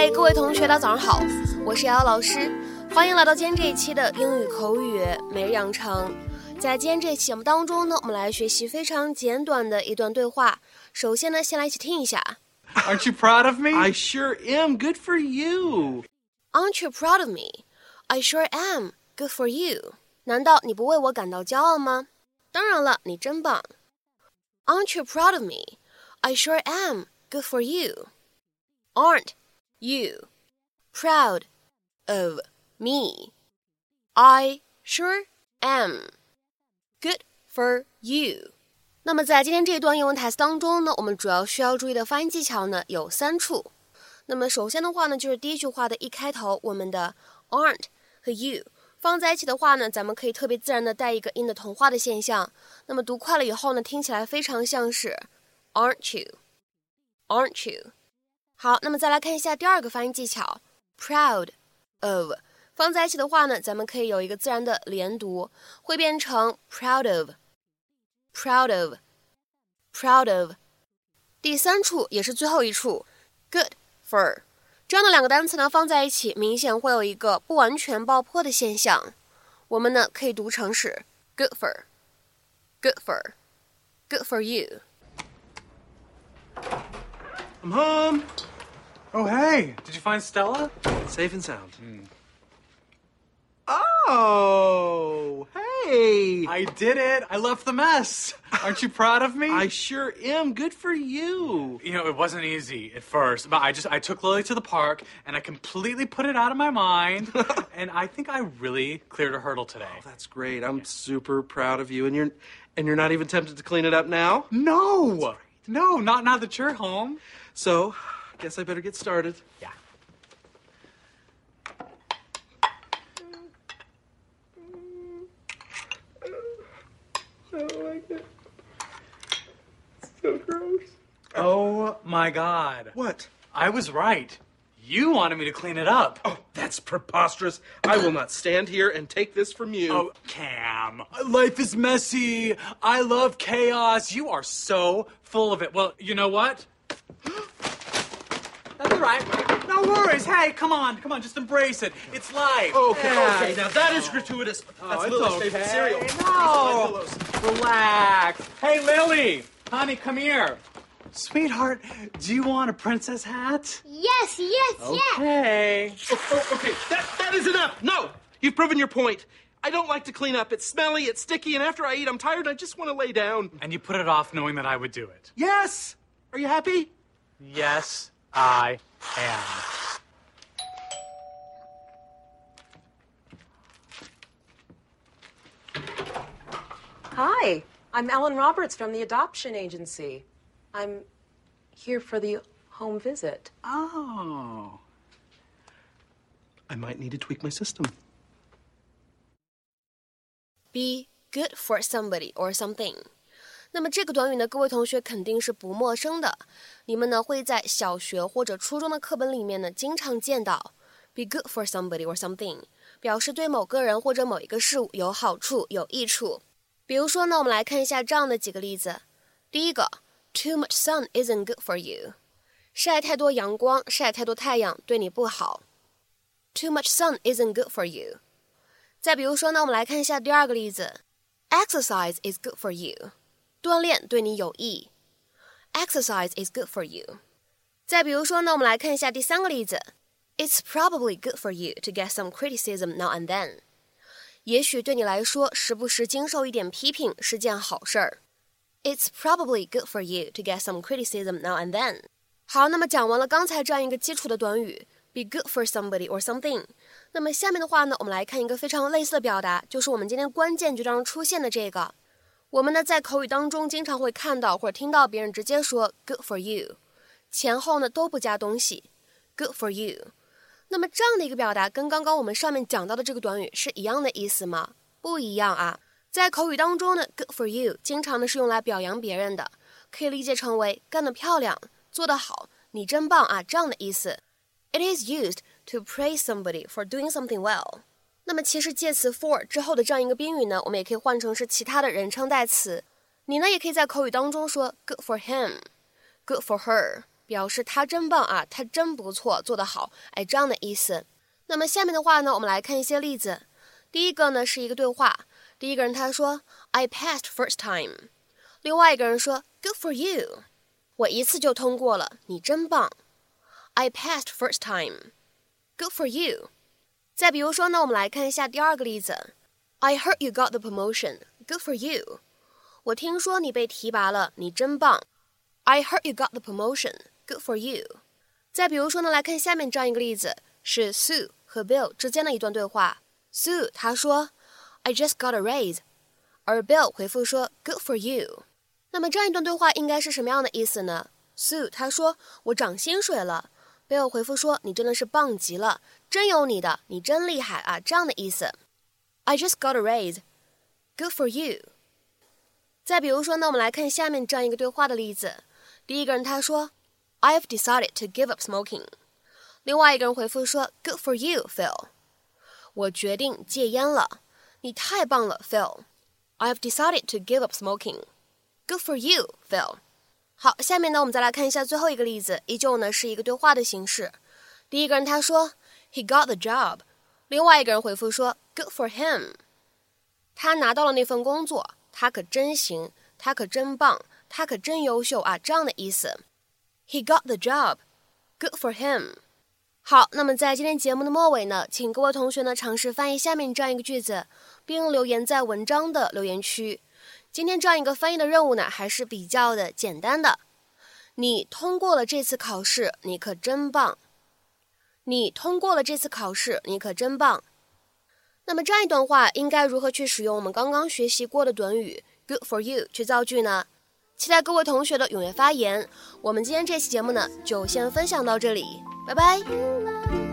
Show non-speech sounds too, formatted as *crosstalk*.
嗨，各位同学，大家早上好，我是瑶瑶老师，欢迎来到今天这一期的英语口语每日养成。在今天这期节目当中呢，我们来学习非常简短的一段对话。首先呢，先来一起听一下。Aren't you proud of me? I sure am. Good for you. Aren't you proud of me? I sure am. Good for you. 难道你不为我感到骄傲吗？当然了，你真棒。Aren't you proud of me? I sure am. Good for you. Aren't you proud of me? I sure am. Good for you. 那么在今天这一段英文台词当中呢，我们主要需要注意的发音技巧呢有三处。那么首先的话呢，就是第一句话的一开头，我们的 aren't 和 you 放在一起的话呢，咱们可以特别自然的带一个音的同化的现象。那么读快了以后呢，听起来非常像是 aren't you，aren't you。 好，那么再来看一下第二个发音技巧，proud of 放在一起的话呢，咱们可以有一个自然的连读，会变成 proud of，proud of，proud of。第三处也是最后一处，good for 这样的两个单词呢放在一起，明显会有一个不完全爆破的现象。我们呢可以读成是 good for，good for，good for you。I'm home. Oh, hey, did you find Stella? Safe and sound. Oh, hey. I did it. I left the mess. Aren't you proud of me? *laughs* I sure am. Good for you. you know, it wasn't easy at first, but I just I took Lily to the park and I completely put it out of my mind, *laughs* and I think I really cleared a hurdle today. Oh, that's great. I'm super proud of you, and you're and you're not even tempted to clean it up now. No, no, not now that you're home. So, guess I better get started. Yeah. I don't like it. It's so gross. Oh my God. What? I was right. You wanted me to clean it up. Oh, that's preposterous. I will not stand here and take this from you. Oh, Cam, life is messy. I love chaos. You are so full of it. Well, you know what? That's all right. No worries. Hey, come on, come on, just embrace it. It's life. Okay, Yeah. okay. Now that is gratuitous. Oh, That's it's Lily's okay. favorite cereal. No. Relax. Hey, Lily, honey, come here. Sweetheart, do you want a princess hat? Yes, yes, yes. Okay. Oh, oh, okay, that, that is enough. No, you've proven your point. I don't like to clean up. It's smelly, it's sticky, and after I eat, I'm tired. I just want to lay down. And you put it off knowing that I would do it. Yes. Are you happy? Yes, I am. Hi, I'm Ellen Roberts from the adoption agency. I'm here for the home visit. Oh. I might need to tweak my system. be good for somebody or something。那么这个短语呢，各位同学肯定是不陌生的，你们呢会在小学或者初中的课本里面呢经常见到 be good for somebody or something，表示对某个人或者某一个事物有好处、有益处。比如说呢，我们来看一下这样的几个例子。第一个，Too much sun isn't good for you，晒太多阳光、晒太多太阳对你不好。Too much sun isn't good for you。再比如说呢，我们来看一下第二个例子，Exercise is good for you，锻炼对你有益。Exercise is good for you。再比如说呢，我们来看一下第三个例子，It's probably good for you to get some criticism now and then。也许对你来说，时不时经受一点批评是件好事儿。It's probably good for you to get some criticism now and then。好，那么讲完了刚才这样一个基础的短语，be good for somebody or something。那么下面的话呢，我们来看一个非常类似的表达，就是我们今天关键句当中出现的这个。 我们呢在口语当中经常会看到或者听到别人直接说 “good for you”，前后呢都不加东西，“good for you”。那么这样的一个表达跟刚刚我们上面讲到的这个短语是一样的意思吗？不一样啊。在口语当中呢，“good for you” 经常呢是用来表扬别人的，可以理解成为干得漂亮、做得好、你真棒啊这样的意思。It is used to praise somebody for doing something well。那么其实介词 for 之后的这样一个宾语呢，我们也可以换成是其他的人称代词。你呢也可以在口语当中说 good for him，good for her，表示他真棒啊，他真不错，做得好，哎，这样的意思。那么下面的话呢，我们来看一些例子。第一个呢是一个对话，第一个人他说 I passed first time，另外一个人说 Good for you，我一次就通过了，你真棒。I passed first time，Good for you。再比如说呢，我们来看一下第二个例子，I heard you got the promotion，Good for you。我听说你被提拔了，你真棒。I heard you got the promotion，Good for you。再比如说呢，来看下面这样一个例子，是 Sue 和 Bill 之间的一段对话。Sue 他说，I just got a raise，而 Bill 回复说，Good for you。那么这样一段对话应该是什么样的意思呢？Sue 他说，我涨薪水了。Bill 回复说，你真的是棒极了，真有你的，你真厉害啊，这样的意思。I just got a raise，Good for you。再比如说呢，我们来看下面这样一个对话的例子。第一个人他说，I've decided to give up smoking。另外一个人回复说，Good for you, Phil。我决定戒烟了，你太棒了，Phil。I've decided to give up smoking. Good for you, Phil. 好，下面呢，我们再来看一下最后一个例子，依旧呢是一个对话的形式。第一个人他说，He got the job。另外一个人回复说，Good for him。他拿到了那份工作，他可真行，他可真棒，他可真优秀啊，这样的意思。He got the job. Good for him. 好，那么在今天节目的末尾呢，请各位同学呢尝试翻译下面这样一个句子，并留言在文章的留言区。今天这样一个翻译的任务呢，还是比较的简单的。你通过了这次考试，你可真棒！你通过了这次考试，你可真棒！那么这样一段话应该如何去使用我们刚刚学习过的短语 “good for you” 去造句呢？期待各位同学的踊跃发言。我们今天这期节目呢，就先分享到这里。拜拜。